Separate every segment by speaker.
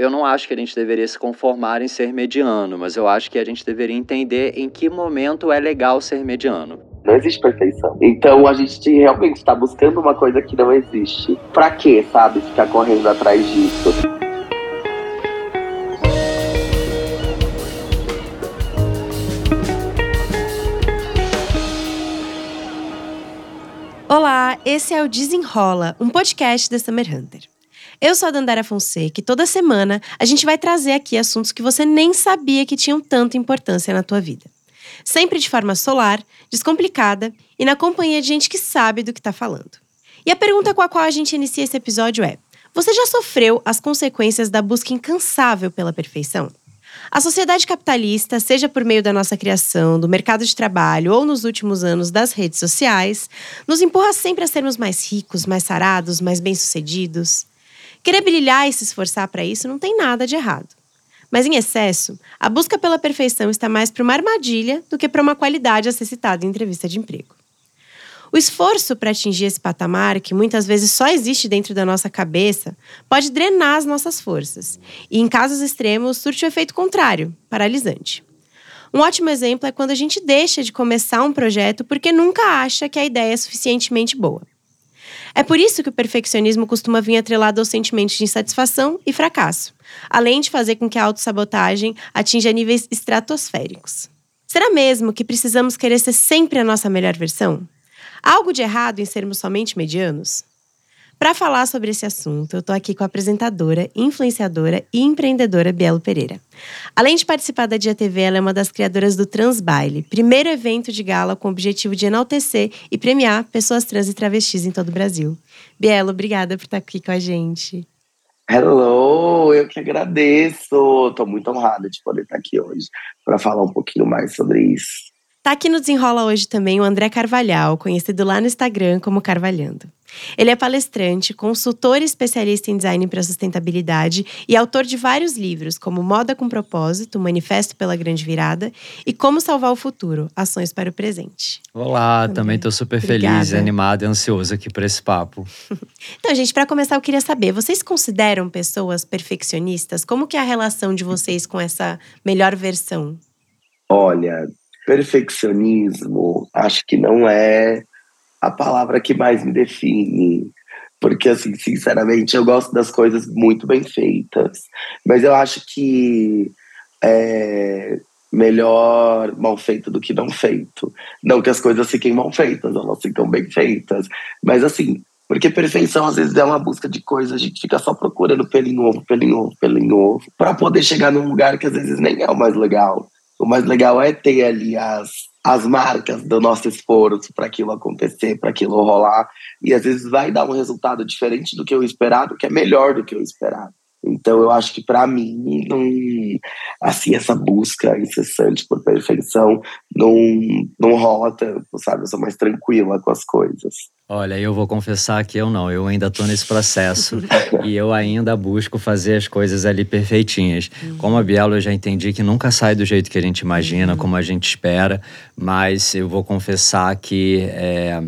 Speaker 1: eu não acho que a gente deveria se conformar em ser mediano, mas eu acho que a gente deveria entender em que momento é legal ser mediano.
Speaker 2: Não existe perfeição. Então a gente realmente está buscando uma coisa que não existe. Pra quê, sabe, ficar correndo atrás disso?
Speaker 3: Olá, esse é o Desenrola, um podcast da Summer Hunter. Eu sou a Dandara Fonseca e toda semana a gente vai trazer aqui assuntos que você nem sabia que tinham tanta importância na tua vida. Sempre de forma solar, descomplicada e na companhia de gente que sabe do que está falando. E a pergunta com a qual a gente inicia esse episódio é: você já sofreu as consequências da busca incansável pela perfeição? A sociedade capitalista, seja por meio da nossa criação, do mercado de trabalho ou nos últimos anos das redes sociais, nos empurra sempre a sermos mais ricos, mais sarados, mais bem-sucedidos. Querer brilhar e se esforçar para isso não tem nada de errado. Mas em excesso, a busca pela perfeição está mais para uma armadilha do que para uma qualidade a ser citada em entrevista de emprego. O esforço para atingir esse patamar, que muitas vezes só existe dentro da nossa cabeça, pode drenar as nossas forças e, em casos extremos, surte o efeito contrário, paralisante. Um ótimo exemplo é quando a gente deixa de começar um projeto porque nunca acha que a ideia é suficientemente boa. É por isso que o perfeccionismo costuma vir atrelado aos sentimentos de insatisfação e fracasso, além de fazer com que a autossabotagem atinja níveis estratosféricos. Será mesmo que precisamos querer ser sempre a nossa melhor versão? Há algo de errado em sermos somente medianos? Para falar sobre esse assunto, eu estou aqui com a apresentadora, influenciadora e empreendedora Bielo Pereira. Além de participar da Dia TV, ela é uma das criadoras do Transbaile, primeiro evento de gala com o objetivo de enaltecer e premiar pessoas trans e travestis em todo o Brasil. Bielo, obrigada por estar aqui com a gente.
Speaker 2: Hello, eu que agradeço. Estou muito honrada de poder estar aqui hoje para falar um pouquinho mais sobre isso.
Speaker 3: Tá aqui no Desenrola hoje também o André Carvalhal, conhecido lá no Instagram como Carvalhando. Ele é palestrante, consultor e especialista em design para sustentabilidade e autor de vários livros, como Moda com Propósito, Manifesto pela Grande Virada e Como Salvar o Futuro, Ações para o Presente.
Speaker 1: Olá, também estou super Obrigada. feliz, animado e ansioso aqui para esse papo.
Speaker 3: então, gente, para começar, eu queria saber, vocês consideram pessoas perfeccionistas? Como que é a relação de vocês com essa melhor versão?
Speaker 2: Olha, perfeccionismo acho que não é a palavra que mais me define. Porque, assim, sinceramente, eu gosto das coisas muito bem feitas. Mas eu acho que é melhor mal feito do que não feito. Não que as coisas fiquem mal feitas, elas ficam bem feitas. Mas, assim, porque perfeição às vezes é uma busca de coisas, a gente fica só procurando pelo novo, pelo novo, pelo novo, para poder chegar num lugar que às vezes nem é o mais legal. O mais legal é ter ali as, as marcas do nosso esforço para aquilo acontecer, para aquilo rolar. E às vezes vai dar um resultado diferente do que eu esperado, que é melhor do que eu esperado. Então eu acho que para mim não assim essa busca incessante por perfeição não não rola tanto, sabe? Eu sou mais tranquila com as coisas.
Speaker 1: Olha, eu vou confessar que eu não, eu ainda estou nesse processo e eu ainda busco fazer as coisas ali perfeitinhas. Como a Bielo eu já entendi que nunca sai do jeito que a gente imagina, como a gente espera, mas eu vou confessar que é,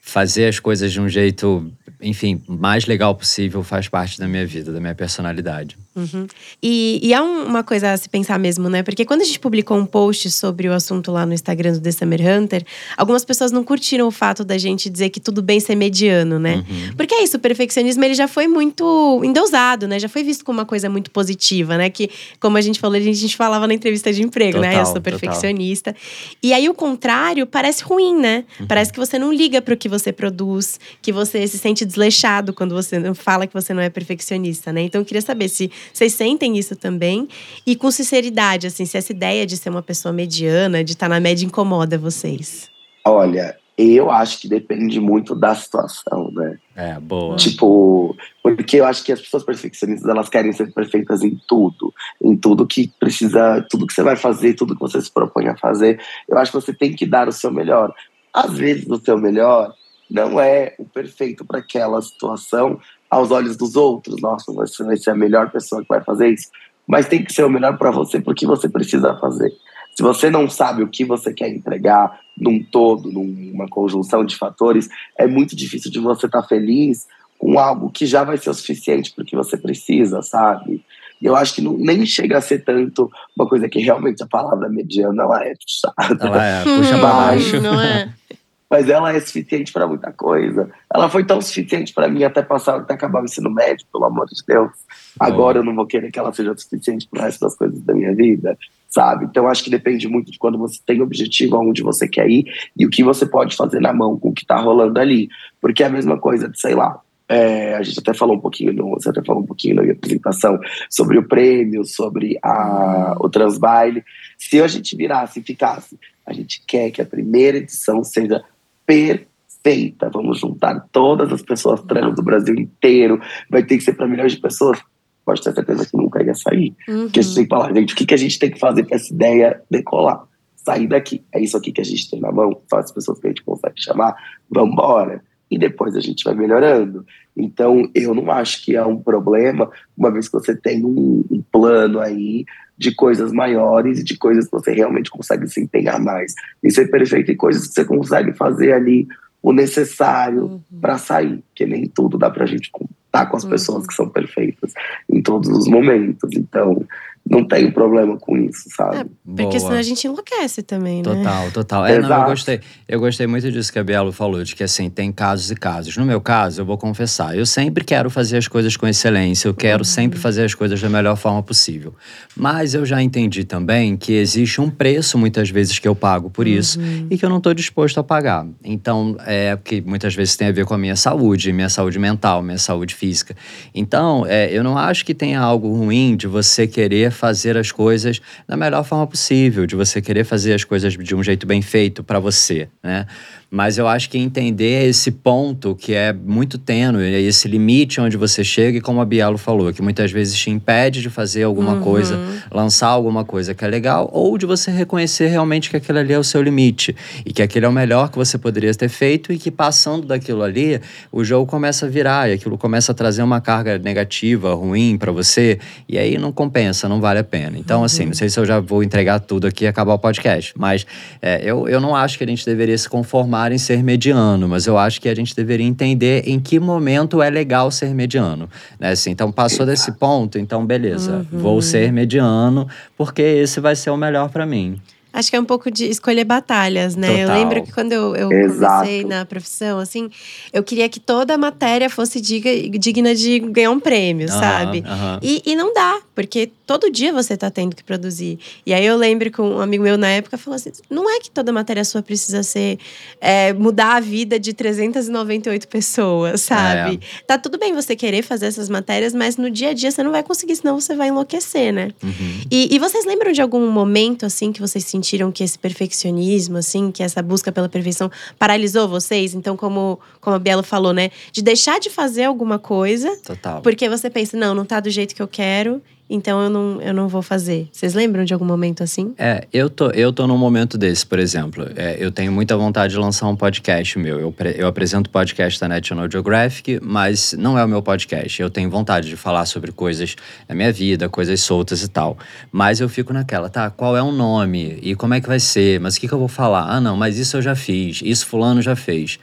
Speaker 1: fazer as coisas de um jeito enfim, mais legal possível faz parte da minha vida, da minha personalidade.
Speaker 3: Uhum. E, e há uma coisa a se pensar mesmo, né? Porque quando a gente publicou um post sobre o assunto lá no Instagram do The Summer Hunter, algumas pessoas não curtiram o fato da gente dizer que tudo bem ser mediano, né? Uhum. Porque é isso, o perfeccionismo ele já foi muito endeusado, né? Já foi visto como uma coisa muito positiva, né? Que, como a gente falou, a gente, a gente falava na entrevista de emprego, total, né? Eu sou perfeccionista. Total. E aí o contrário parece ruim, né? Uhum. Parece que você não liga para o que você produz, que você se sente desleixado quando você fala que você não é perfeccionista, né? Então eu queria saber se vocês sentem isso também e com sinceridade, assim, se essa ideia de ser uma pessoa mediana, de estar na média incomoda vocês.
Speaker 2: Olha, eu acho que depende muito da situação, né?
Speaker 1: É, boa.
Speaker 2: Tipo, porque eu acho que as pessoas perfeccionistas, elas querem ser perfeitas em tudo. Em tudo que precisa, tudo que você vai fazer, tudo que você se propõe a fazer. Eu acho que você tem que dar o seu melhor. Às vezes, o seu melhor não é o perfeito para aquela situação aos olhos dos outros. Nossa, você vai ser a melhor pessoa que vai fazer isso. Mas tem que ser o melhor para você porque você precisa fazer. Se você não sabe o que você quer entregar num todo, numa conjunção de fatores, é muito difícil de você estar tá feliz com algo que já vai ser o suficiente porque você precisa, sabe? E eu acho que não, nem chega a ser tanto uma coisa que realmente a palavra mediana ela é puxada.
Speaker 1: Ela é, puxa pra baixo.
Speaker 3: Não é?
Speaker 2: Mas ela é suficiente para muita coisa. Ela foi tão suficiente para mim até passar, até acabar o ensino médio, pelo amor de Deus. Agora eu não vou querer que ela seja suficiente para o resto das coisas da minha vida, sabe? Então acho que depende muito de quando você tem objetivo, aonde você quer ir e o que você pode fazer na mão com o que está rolando ali. Porque é a mesma coisa de, sei lá, é, a gente até falou um pouquinho, no, você até falou um pouquinho na minha apresentação sobre o prêmio, sobre a, o Transbaile. Se a gente virasse e ficasse, a gente quer que a primeira edição seja perfeita. Vamos juntar todas as pessoas trans do Brasil inteiro. Vai ter que ser para milhões de pessoas. Pode ter certeza que nunca ia sair.
Speaker 3: Uhum.
Speaker 2: Porque a gente tem que falar, gente, o que, que a gente tem que fazer para essa ideia decolar? Sair daqui. É isso aqui que a gente tem na mão. São as pessoas que a gente consegue chamar. Vamos embora e depois a gente vai melhorando. Então, eu não acho que é um problema, uma vez que você tem um, um, plano aí de coisas maiores e de coisas que você realmente consegue se empenhar mais. E ser perfeito em coisas que você consegue fazer ali o necessário uhum. para sair, porque nem tudo dá para a gente contar com as uhum. pessoas que são perfeitas em todos os momentos. Então, não tenho problema com isso, sabe? É,
Speaker 3: porque Boa. senão a gente enlouquece também,
Speaker 1: né? Total, total. É, não, eu gostei. Eu gostei muito disso que a Bielo falou, de que assim, tem casos e casos. No meu caso, eu vou confessar, eu sempre quero fazer as coisas com excelência, eu quero uhum. sempre fazer as coisas da melhor forma possível. Mas eu já entendi também que existe um preço, muitas vezes, que eu pago por isso
Speaker 3: uhum.
Speaker 1: e que eu não estou disposto a pagar. Então, é porque muitas vezes tem a ver com a minha saúde, minha saúde mental, minha saúde física. Então, é, eu não acho que tenha algo ruim de você querer fazer as coisas da melhor forma possível, de você querer fazer as coisas de um jeito bem feito para você, né? Mas eu acho que entender esse ponto que é muito tênue, esse limite onde você chega, e como a Bialo falou, que muitas vezes te impede de fazer alguma
Speaker 3: uhum.
Speaker 1: coisa, lançar alguma coisa que é legal, ou de você reconhecer realmente que aquilo ali é o seu limite e que aquele é o melhor que você poderia ter feito e que passando daquilo ali, o jogo começa a virar e aquilo começa a trazer uma carga negativa, ruim para você, e aí não compensa, não vale a pena. Então, assim, uhum. não sei se eu já vou entregar tudo aqui e acabar o podcast, mas é, eu, eu não acho que a gente deveria se conformar em ser mediano, mas eu acho que a gente deveria entender em que momento é legal ser mediano. Né? Assim, então, passou desse ponto, então beleza,
Speaker 3: uhum.
Speaker 1: vou ser mediano, porque esse vai ser o melhor para mim.
Speaker 3: Acho que é um pouco de escolher batalhas, né?
Speaker 1: Total.
Speaker 3: Eu lembro que quando eu, eu comecei na profissão, assim, eu queria que toda a matéria fosse diga, digna de ganhar um prêmio,
Speaker 1: uhum,
Speaker 3: sabe?
Speaker 1: Uhum.
Speaker 3: E, e não dá, porque todo dia você tá tendo que produzir. E aí eu lembro que um amigo meu na época falou assim: não é que toda matéria sua precisa ser é, mudar a vida de 398 pessoas, sabe?
Speaker 1: É.
Speaker 3: Tá tudo bem você querer fazer essas matérias, mas no dia a dia você não vai conseguir, senão você vai enlouquecer, né?
Speaker 1: Uhum.
Speaker 3: E, e vocês lembram de algum momento, assim, que vocês sentiram? sentiram que esse perfeccionismo, assim, que essa busca pela perfeição paralisou vocês? Então, como, como a Bielo falou, né? De deixar de fazer alguma coisa.
Speaker 1: Total.
Speaker 3: Porque você pensa, não, não tá do jeito que eu quero então eu não, eu não vou fazer. Vocês lembram de algum momento assim?
Speaker 1: É, eu tô, eu tô num momento desse, por exemplo. É, eu tenho muita vontade de lançar um podcast meu. Eu, eu apresento podcast da National Geographic, mas não é o meu podcast. Eu tenho vontade de falar sobre coisas da minha vida, coisas soltas e tal. Mas eu fico naquela, tá? Qual é o nome? E como é que vai ser? Mas o que, que eu vou falar? Ah, não, mas isso eu já fiz. Isso fulano já fez.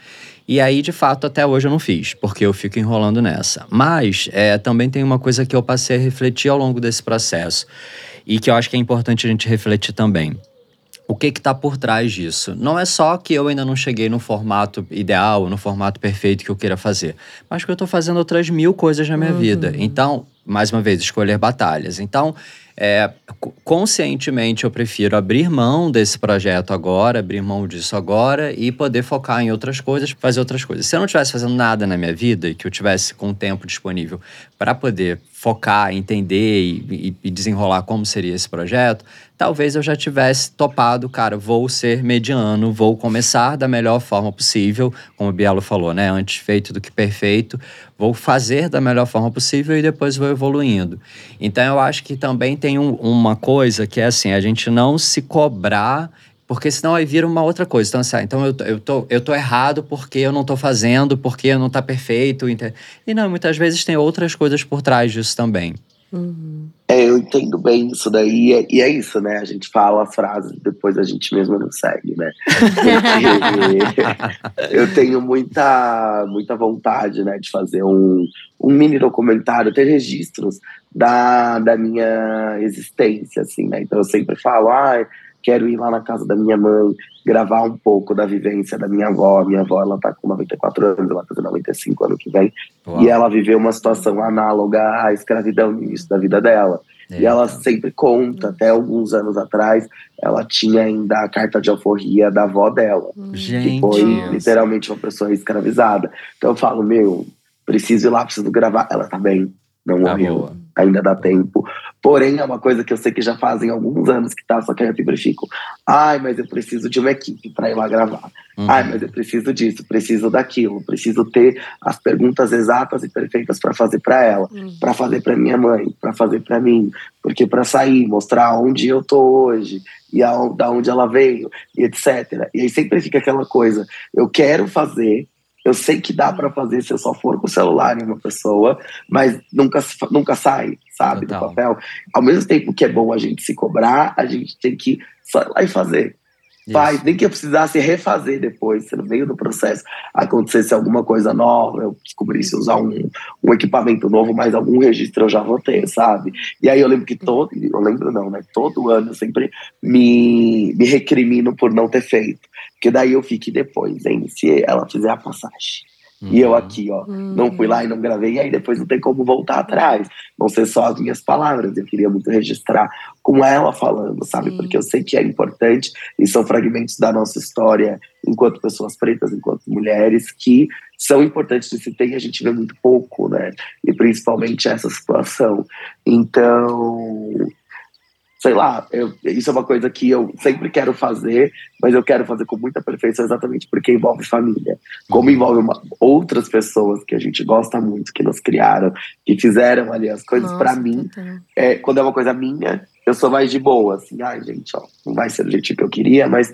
Speaker 1: E aí, de fato, até hoje eu não fiz, porque eu fico enrolando nessa. Mas é, também tem uma coisa que eu passei a refletir ao longo desse processo e que eu acho que é importante a gente refletir também. O que está por trás disso? Não é só que eu ainda não cheguei no formato ideal, no formato perfeito que eu queira fazer, mas que eu estou fazendo outras mil coisas na minha uhum. vida. Então, mais uma vez, escolher batalhas. Então, é, conscientemente eu prefiro abrir mão desse projeto agora, abrir mão disso agora e poder focar em outras coisas, fazer outras coisas. Se eu não estivesse fazendo nada na minha vida e que eu tivesse com tempo disponível para poder focar, entender e, e, desenrolar como seria esse projeto, talvez eu já tivesse topado, cara, vou ser mediano, vou começar da melhor forma possível, como o Bielo falou, né? Antes feito do que perfeito, vou fazer da melhor forma possível e depois vou evoluindo. Então eu acho que também tem um, uma coisa que é assim, a gente não se cobrar porque senão aí vira uma outra coisa. Então, assim, ah, então eu, eu, tô, eu tô errado porque eu não tô fazendo, porque não tá perfeito. E não, muitas vezes tem outras coisas por trás disso também.
Speaker 3: Uhum.
Speaker 2: É, eu entendo bem isso daí, e é isso, né? A gente fala as frases depois a gente mesmo não segue, né? eu tenho muita, muita vontade, né, de fazer um, um mini documentário, ter registros da, da minha existência, assim, né? Então eu sempre falo, ah, quero ir lá na casa da minha mãe, gravar um pouco da vivência da minha avó. Minha avó, ela tá com 94 anos, ela tá com 95 ano que vem. Uau. E ela viveu uma situação análoga à escravidão no início da vida dela. É, e ela então. sempre conta, até alguns anos atrás, ela tinha ainda a carta de alforria da avó dela.
Speaker 1: Gente.
Speaker 2: Que foi literalmente uma pessoa escravizada. Então eu falo, meu, preciso ir lá, preciso gravar. Ela tá bem, não tá morreu. Tá ainda dá tempo. Porém, é uma coisa que eu sei que já fazem alguns anos que tá, só que eu sempre fico. Ai, mas eu preciso de uma equipe para ir lá gravar. Uhum. Ai, mas eu preciso disso, preciso daquilo, preciso ter as perguntas exatas e perfeitas para fazer para ela, uhum. para fazer para minha mãe, para fazer para mim, porque para sair, mostrar onde eu tô hoje e a, da onde ela veio, e etc. E aí sempre fica aquela coisa, eu quero fazer, eu sei que dá para fazer se eu só for com o celular em uma pessoa, mas nunca, nunca sai, sabe, Total. do papel. Ao mesmo tempo que é bom a gente se cobrar, a gente tem que só ir lá e fazer. Faz, nem que eu precisasse refazer depois, se no meio do processo acontecesse alguma coisa nova, eu descobrisse usar um, um equipamento novo, mas algum registro eu já vou ter, sabe? E aí eu lembro que todo, eu lembro não, né? Todo ano eu sempre me, me recrimino por não ter feito. Porque daí eu fico depois, hein? Se ela fizer a passagem. Uhum. E eu uhum. aqui, ó, uhum. não fui lá e não gravei, e aí depois não tem como voltar atrás. Vão ser só as minhas palavras. Eu queria muito registrar com ela falando, sabe? Sim. Porque eu sei que é importante e são fragmentos da nossa história enquanto pessoas pretas, enquanto mulheres, que são importantes de se ter e a gente vê muito pouco, né? E principalmente essa situação. Então, sei lá, eu, isso é uma coisa que eu sempre quero fazer, mas eu quero fazer com muita perfeição exatamente porque envolve família. Como uhum. envolve uma, outras pessoas que a gente gosta muito, que nos criaram, que fizeram ali as coisas, para mim, é, quando é uma coisa minha, eu sou mais de boa, assim, ai gente, ó, não vai ser do jeito que eu queria, mas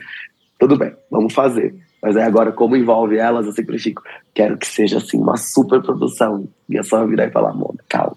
Speaker 2: tudo bem, vamos fazer. Mas aí agora, como envolve elas, eu sempre fico, quero que seja assim, uma super produção. E é só virar e falar, amor, calma,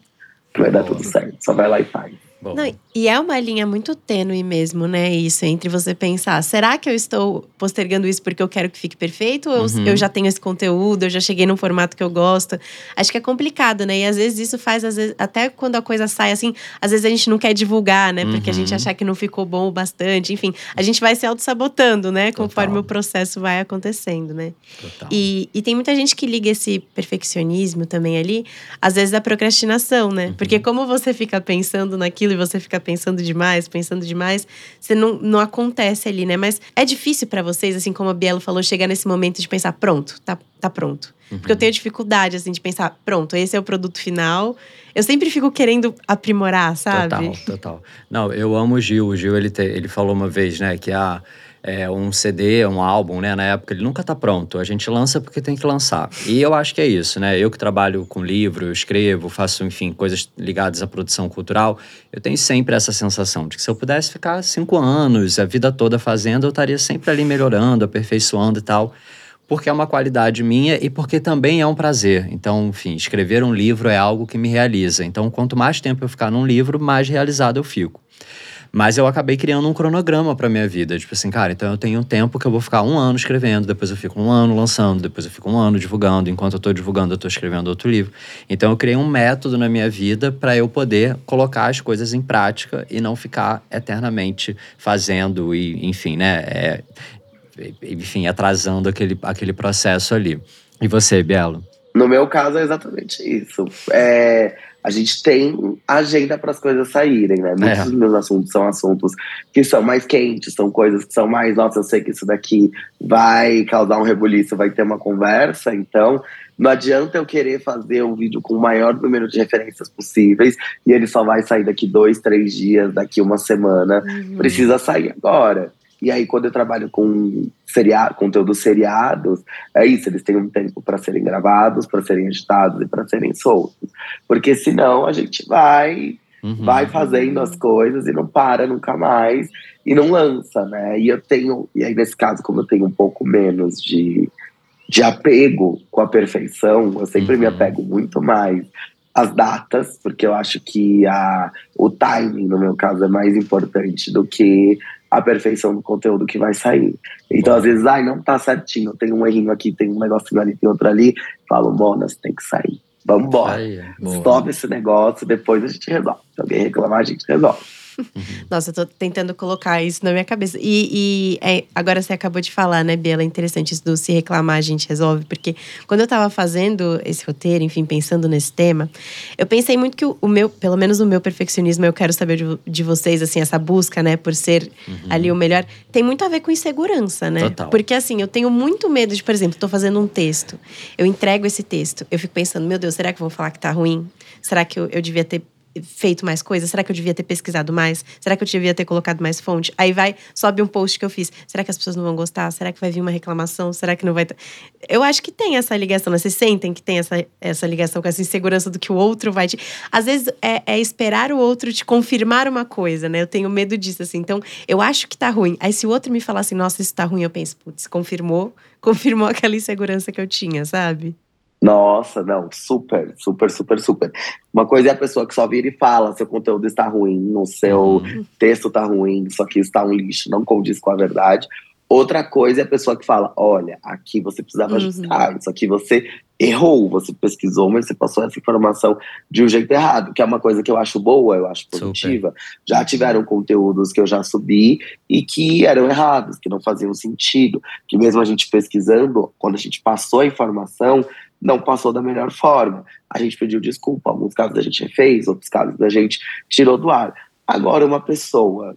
Speaker 2: que vai dar tudo certo, só vai lá e faz.
Speaker 3: Bom. Não, e é uma linha muito tênue mesmo, né? Isso, entre você pensar, será que eu estou postergando isso porque eu quero que fique perfeito? Ou uhum. eu já tenho esse conteúdo, eu já cheguei num formato que eu gosto? Acho que é complicado, né? E às vezes isso faz, às vezes, até quando a coisa sai assim, às vezes a gente não quer divulgar, né? Porque uhum. a gente uhum. achar que não ficou bom o bastante. Enfim, a gente vai se auto-sabotando, né? Conforme Total. o processo vai acontecendo, né? Total. E, e tem muita gente que liga esse perfeccionismo também ali, às vezes, da procrastinação, né? Uhum. Porque como você fica pensando naquilo e você fica pensando demais, pensando demais, você não, não acontece ali, né? Mas é difícil para vocês, assim como a Bielo falou, chegar nesse momento de pensar, pronto, tá, tá pronto. Uhum. Porque eu tenho dificuldade, assim, de pensar, pronto, esse é o produto final. Eu sempre fico querendo aprimorar, sabe?
Speaker 1: Total, total. Não, eu amo o Gil. O Gil, ele, te, ele falou uma vez, né, que a. É, um CD, um álbum, né? Na época ele nunca tá pronto. A gente lança porque tem que lançar. E eu acho que é isso, né? Eu que trabalho com livro, escrevo, faço, enfim, coisas ligadas à produção cultural, eu tenho sempre essa sensação de que se eu pudesse ficar cinco anos, a vida toda fazendo, eu estaria sempre ali melhorando, aperfeiçoando e tal. Porque é uma qualidade minha e porque também é um prazer. Então, enfim, escrever um livro é algo que me realiza. Então, quanto mais tempo eu ficar num livro, mais realizado eu fico. Mas eu acabei criando um cronograma para minha vida. Tipo assim, cara, então eu tenho um tempo que eu vou ficar um ano escrevendo, depois eu fico um ano lançando, depois eu fico um ano divulgando. Enquanto eu tô divulgando, eu tô escrevendo outro livro. Então eu criei um método na minha vida para eu poder colocar as coisas em prática e não ficar eternamente fazendo e, enfim, né? É, enfim, atrasando aquele, aquele processo ali. E você, Bielo?
Speaker 2: No meu caso é exatamente isso. É a gente tem agenda para as coisas saírem, né? Muitos é. dos meus assuntos são assuntos que são mais quentes, são coisas que são mais, nossa, eu sei que isso daqui vai causar um rebuliço, vai ter uma conversa, então não adianta eu querer fazer um vídeo com o maior número de referências possíveis e ele só vai sair daqui dois, três dias, daqui uma semana. Uhum. Precisa sair agora. E aí, quando eu trabalho com seriado, conteúdo seriados, é isso, eles têm um tempo para serem gravados, para serem editados e para serem soltos. Porque senão a gente vai, uhum. vai fazendo as coisas e não para nunca mais e não lança, né? E eu tenho, e aí nesse caso, como eu tenho um pouco menos de, de apego com a perfeição, eu sempre uhum. me apego muito mais as datas, porque eu acho que a, o timing, no meu caso, é mais importante do que a perfeição do conteúdo que vai sair. Então, às vezes, ai, não tá certinho, tem um errinho aqui, tem um negocinho ali, tem outro ali. Falo, Monas, tem que sair. Vamos embora. Stop esse negócio, depois a gente resolve. Se alguém reclamar, a gente resolve.
Speaker 3: Uhum. Nossa, eu tô tentando colocar isso na minha cabeça. E, e é, agora você acabou de falar, né, Bela? É interessante isso do se reclamar, a gente resolve. Porque quando eu tava fazendo esse roteiro, enfim, pensando nesse tema, eu pensei muito que o, o meu, pelo menos o meu perfeccionismo, eu quero saber de, de vocês, assim, essa busca, né, por ser uhum. ali o melhor, tem muito a ver com insegurança, né?
Speaker 1: Total.
Speaker 3: Porque assim, eu tenho muito medo de, por exemplo, tô fazendo um texto, eu entrego esse texto, eu fico pensando, meu Deus, será que vão falar que tá ruim? Será que eu, eu devia ter feito mais coisas? Será que eu devia ter pesquisado mais? Será que eu devia ter colocado mais fonte? Aí vai, sobe um post que eu fiz. Será que as pessoas não vão gostar? Será que vai vir uma reclamação? Será que não vai. Eu acho que tem essa ligação, né? Vocês sentem que tem essa, essa ligação com essa insegurança do que o outro vai te. Às vezes é, é esperar o outro te confirmar uma coisa, né? Eu tenho medo disso, assim. Então, eu acho que tá ruim. Aí se o outro me falar assim, nossa, isso tá ruim, eu penso, putz, confirmou, confirmou aquela insegurança que eu tinha, sabe?
Speaker 2: Nossa, não, super, super, super, super. Uma coisa é a pessoa que só vira e fala: seu conteúdo está ruim, o seu uhum. texto está ruim, isso aqui está um lixo, não condiz com a verdade. Outra coisa é a pessoa que fala: olha, aqui você precisava uhum. ajustar, isso aqui você errou, você pesquisou, mas você passou essa informação de um jeito errado, que é uma coisa que eu acho boa, eu acho positiva. Super. Já tiveram conteúdos que eu já subi e que eram errados, que não faziam sentido, que mesmo a gente pesquisando, quando a gente passou a informação, não passou da melhor forma. A gente pediu desculpa, alguns casos a gente fez, outros casos a gente tirou do ar. Agora, uma pessoa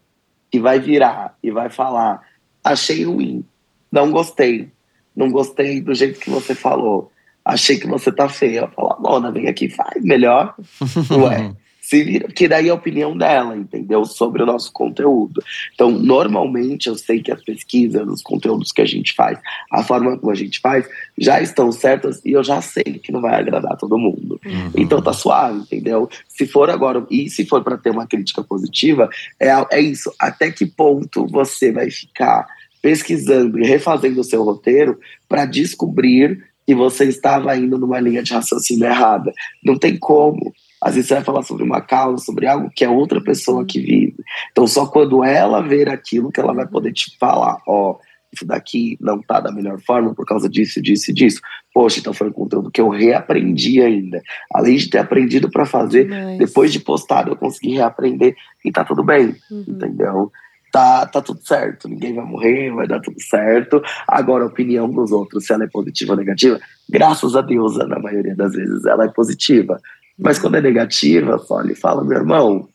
Speaker 2: que vai virar e vai falar: achei ruim, não gostei, não gostei do jeito que você falou, achei que você tá feia. Fala, Mona, vem aqui, faz melhor. Ué. Se vira, que daí é a opinião dela, entendeu? Sobre o nosso conteúdo. Então, normalmente, eu sei que as pesquisas, os conteúdos que a gente faz, a forma como a gente faz, já estão certas e eu já sei que não vai agradar todo mundo. Uhum. Então, tá suave, entendeu? Se for agora, e se for para ter uma crítica positiva, é, é isso. Até que ponto você vai ficar pesquisando e refazendo o seu roteiro para descobrir que você estava indo numa linha de raciocínio errada. Não tem como. Às vezes você vai falar sobre uma causa, sobre algo que é outra pessoa que vive. Então, só quando ela ver aquilo que ela vai poder te falar, ó, oh, isso daqui não tá da melhor forma por causa disso, disso e disso. Poxa, então foi um conteúdo que eu reaprendi ainda. Além de ter aprendido para fazer, Mas... depois de postado eu consegui reaprender e tá tudo bem, uhum. entendeu? Tá, tá tudo certo, ninguém vai morrer, vai dar tudo certo. Agora, a opinião dos outros, se ela é positiva ou negativa, graças a Deus, na maioria das vezes, ela é positiva. Mas quando é negativa, e fala, meu irmão,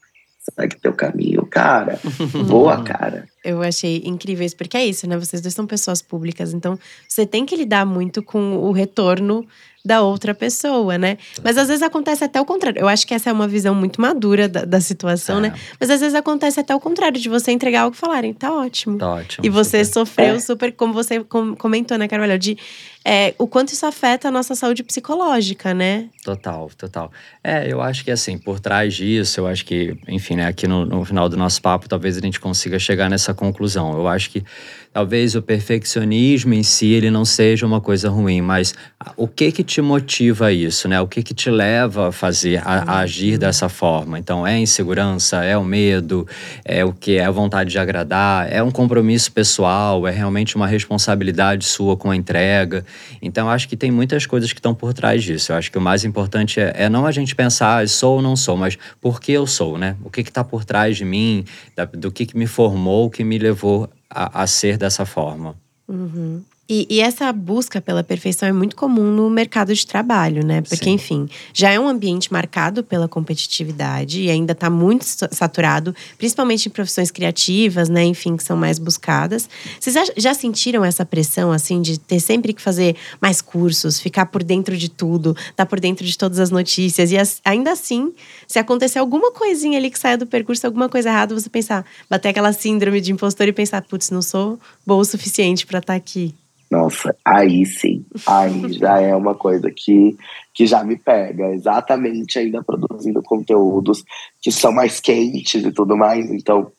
Speaker 2: segue teu caminho, cara. Boa, cara.
Speaker 3: Eu achei incrível isso, porque é isso, né? Vocês dois são pessoas públicas, então você tem que lidar muito com o retorno da outra pessoa, né? Mas às vezes acontece até o contrário. Eu acho que essa é uma visão muito madura da, da situação, é. né? Mas às vezes acontece até o contrário, de você entregar algo e falarem, tá ótimo.
Speaker 1: Tá ótimo.
Speaker 3: E você super. sofreu é. super, como você comentou, né, Carvalho, de é, o quanto isso afeta a nossa saúde psicológica, né?
Speaker 1: Total, total. É, eu acho que assim, por trás disso, eu acho que, enfim, né, aqui no, no final do nosso papo, talvez a gente consiga chegar nessa conclusão. Eu acho que talvez o perfeccionismo em si ele não seja uma coisa ruim, mas o que que te motiva a isso, né? O que que te leva a fazer, a, a agir dessa forma? Então, é insegurança, é o medo, é o que é a vontade de agradar, é um compromisso pessoal, é realmente uma responsabilidade sua com a entrega. Então, acho que tem muitas coisas que estão por trás disso. Eu acho que o mais importante é, é não a gente pensar ah, sou ou não sou, mas por que eu sou, né? O que está por trás de mim, da, do que, que me formou, que me levou a, a ser dessa forma.
Speaker 3: Uhum. E, e, essa busca pela perfeição é muito comum no mercado de trabalho, né? Porque, Sim. enfim, já é um ambiente marcado pela competitividade e ainda está muito saturado, principalmente em profissões criativas, né? Enfim, que são mais buscadas. Vocês já, já sentiram essa pressão, assim, de ter sempre que fazer mais cursos, ficar por dentro de tudo, estar tá por dentro de todas as notícias? E as, ainda assim, se acontecer alguma coisinha ali que saia do percurso, alguma coisa errada, você pensar, bater aquela síndrome de impostor e pensar, putz, não sou boa o suficiente para estar tá aqui.
Speaker 2: Nossa, aí sim, aí já é uma coisa que, que já me pega, exatamente ainda produzindo conteúdos que são mais quentes e tudo mais. Então,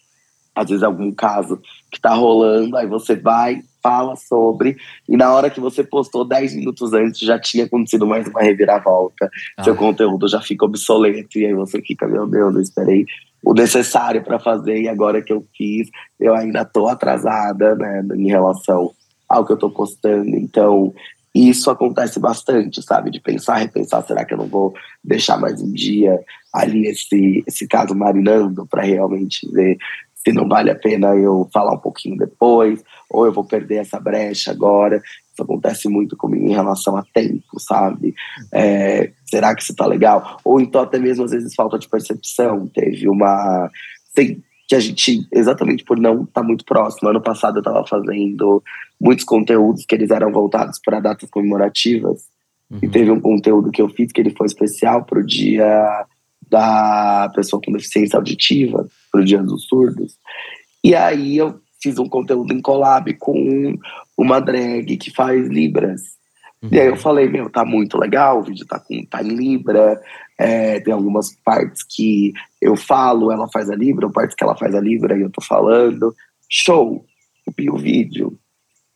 Speaker 2: às vezes algum caso que tá rolando, aí você vai, fala sobre, e na hora que você postou 10 minutos antes já tinha acontecido mais uma reviravolta. Ah. Seu conteúdo já fica obsoleto, e aí você fica, meu Deus, eu esperei o necessário para fazer, e agora que eu fiz, eu ainda tô atrasada, né, em relação ao que eu tô postando. Então, isso acontece bastante, sabe? De pensar, repensar, será que eu não vou deixar mais um dia ali esse, esse caso marinando para realmente ver se não vale a pena eu falar um pouquinho depois, ou eu vou perder essa brecha agora. Isso acontece muito comigo em relação a tempo, sabe? É, será que isso tá legal? Ou então até mesmo às vezes falta de percepção. Teve uma. Tem, que a gente, exatamente por não estar tá muito próximo, ano passado eu estava fazendo muitos conteúdos que eles eram voltados para datas comemorativas. Uhum. E teve um conteúdo que eu fiz que ele foi especial para o dia da pessoa com deficiência auditiva, para o dia dos surdos. E aí eu fiz um conteúdo em collab com uma drag que faz Libras. Uhum. E aí eu falei, meu, tá muito legal, o vídeo tá, com, tá em Libra, é, tem algumas partes que eu falo, ela faz a Libra, ou partes que ela faz a Libra e eu tô falando. Show! Vi o vídeo.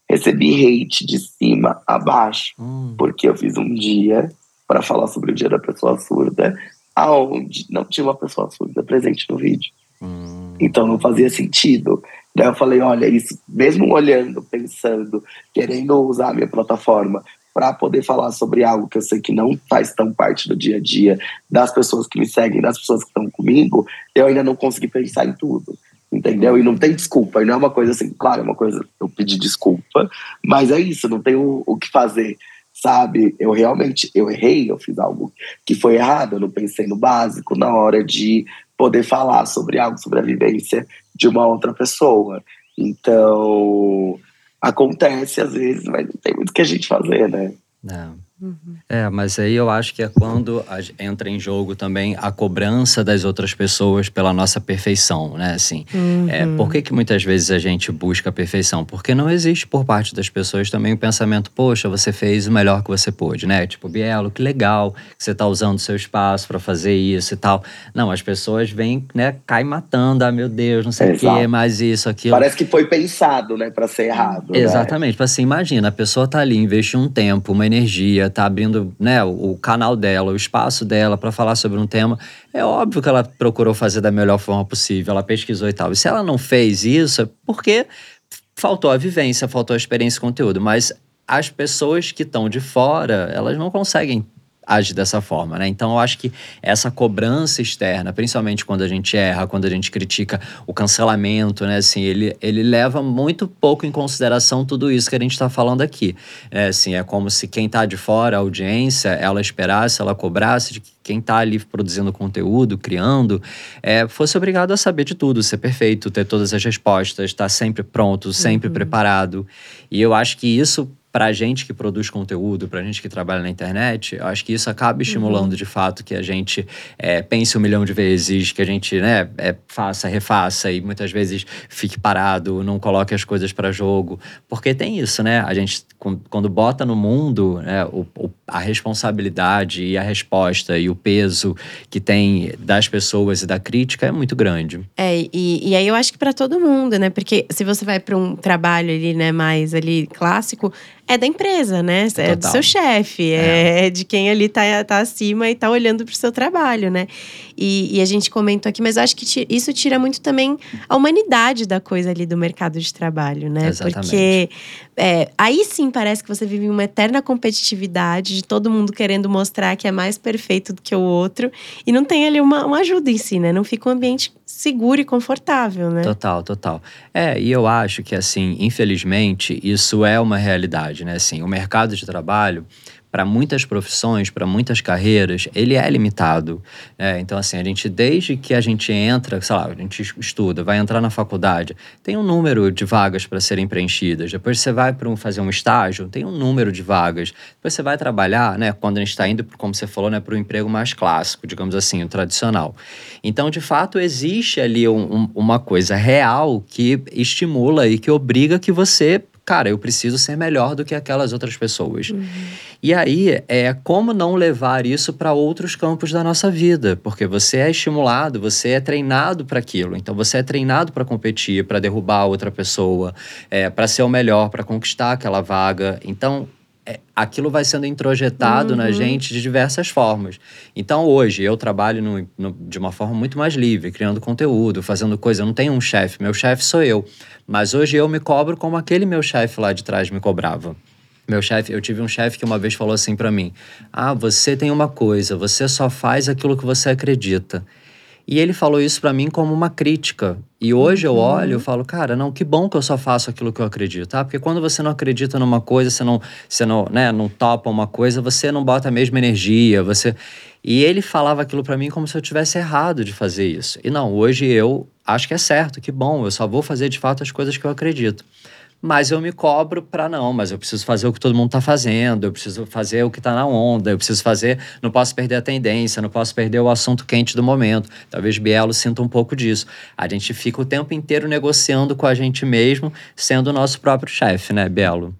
Speaker 2: Recebi hate de cima a baixo, hum. porque eu fiz um dia para falar sobre o dia da pessoa surda, aonde não tinha uma pessoa surda presente no vídeo. Hum. Então não fazia sentido. Daí eu falei, olha, isso, mesmo olhando, pensando, querendo usar a minha plataforma para poder falar sobre algo que eu sei que não faz tão parte do dia a dia das pessoas que me seguem, das pessoas que estão comigo, eu ainda não consegui pensar em tudo. Entendeu? E não tem desculpa, e não é uma coisa assim, claro, é uma coisa, eu pedi desculpa, mas é isso, não tem o, o que fazer, sabe? Eu realmente, eu errei, eu fiz algo que foi errado, eu não pensei no básico na hora de poder falar sobre algo, sobre a vivência de uma outra pessoa. Então, acontece às vezes, mas não tem muito o que a gente fazer, né?
Speaker 1: Não. Uhum. É, mas aí eu acho que é quando entra em jogo também a cobrança das outras pessoas pela nossa perfeição, né? Assim, uhum. é, por que, que muitas vezes a gente busca a perfeição? Porque não existe por parte das pessoas também o pensamento, poxa, você fez o melhor que você pôde, né? Tipo, Bielo, que legal que você tá usando o seu espaço para fazer isso e tal. Não, as pessoas vêm, né, cai matando, ah, meu Deus, não sei o que, mais isso, aquilo.
Speaker 2: Parece que foi pensado, né, para ser errado.
Speaker 1: Né? Exatamente, né? tipo assim, imagina, a pessoa tá ali, investe um tempo, uma energia, tá abrindo né, o, o canal dela, o espaço dela para falar sobre um tema, é óbvio que ela procurou fazer da melhor forma possível, ela pesquisou e tal. E se ela não fez isso, é porque faltou a vivência, faltou a experiência e conteúdo. Mas as pessoas que estão de fora, elas não conseguem age dessa forma, né? Então eu acho que essa cobrança externa, principalmente quando a gente erra, quando a gente critica o cancelamento, né? Assim, ele, ele leva muito pouco em consideração tudo isso que a gente está falando aqui. É, assim, é como se quem está de fora, a audiência, ela esperasse, ela cobrasse de que quem está ali produzindo conteúdo, criando, é, fosse obrigado a saber de tudo, ser perfeito, ter todas as respostas, estar tá sempre pronto, sempre uhum. preparado. E eu acho que isso para a gente que produz conteúdo, para a gente que trabalha na internet, eu acho que isso acaba estimulando uhum. de fato que a gente é, pense um milhão de vezes, que a gente né, é, faça, refaça e muitas vezes fique parado, não coloque as coisas para jogo. Porque tem isso, né? A gente, quando bota no mundo né, o, o, a responsabilidade e a resposta e o peso que tem das pessoas e da crítica é muito grande.
Speaker 3: É, e, e aí eu acho que para todo mundo, né? Porque se você vai para um trabalho ali, né, mais ali clássico, é da empresa, né? Total. É do seu chefe, é. é. de quem ali tá, tá acima e tá olhando pro seu trabalho, né? E, e a gente comentou aqui, mas eu acho que isso tira muito também a humanidade da coisa ali do mercado de trabalho, né?
Speaker 1: Exatamente.
Speaker 3: Porque é, aí sim parece que você vive uma eterna competitividade de todo mundo querendo mostrar que é mais perfeito do que o outro e não tem ali uma, uma ajuda em si, né? Não fica um ambiente seguro e confortável, né?
Speaker 1: Total, total. É, e eu acho que assim, infelizmente, isso é uma realidade, né? Assim, o mercado de trabalho para muitas profissões, para muitas carreiras, ele é limitado. É, então, assim, a gente, desde que a gente entra, sei lá, a gente estuda, vai entrar na faculdade, tem um número de vagas para serem preenchidas. Depois você vai para um, fazer um estágio, tem um número de vagas. Depois você vai trabalhar, né, quando a gente está indo, como você falou, né, para o emprego mais clássico, digamos assim, o tradicional. Então, de fato, existe ali um, um, uma coisa real que estimula e que obriga que você cara, eu preciso ser melhor do que aquelas outras pessoas. Uhum. E aí é como não levar isso para outros campos da nossa vida, porque você é estimulado, você é treinado para aquilo. Então você é treinado para competir, para derrubar outra pessoa, é, para ser o melhor, para conquistar aquela vaga. Então aquilo vai sendo introjetado uhum. na gente de diversas formas. Então, hoje, eu trabalho no, no, de uma forma muito mais livre, criando conteúdo, fazendo coisa. Eu não tenho um chefe, meu chefe sou eu. Mas hoje eu me cobro como aquele meu chefe lá de trás me cobrava. Meu chefe, eu tive um chefe que uma vez falou assim para mim: "Ah, você tem uma coisa, você só faz aquilo que você acredita". E ele falou isso para mim como uma crítica. E hoje eu olho e falo, cara, não, que bom que eu só faço aquilo que eu acredito, tá? Porque quando você não acredita numa coisa, você não, você não, né, não topa uma coisa, você não bota a mesma energia, você... E ele falava aquilo para mim como se eu tivesse errado de fazer isso. E não, hoje eu acho que é certo, que bom, eu só vou fazer de fato as coisas que eu acredito mas eu me cobro para não, mas eu preciso fazer o que todo mundo está fazendo, eu preciso fazer o que está na onda, eu preciso fazer, não posso perder a tendência, não posso perder o assunto quente do momento. Talvez Bielo sinta um pouco disso. A gente fica o tempo inteiro negociando com a gente mesmo, sendo o nosso próprio chefe, né, Bielo?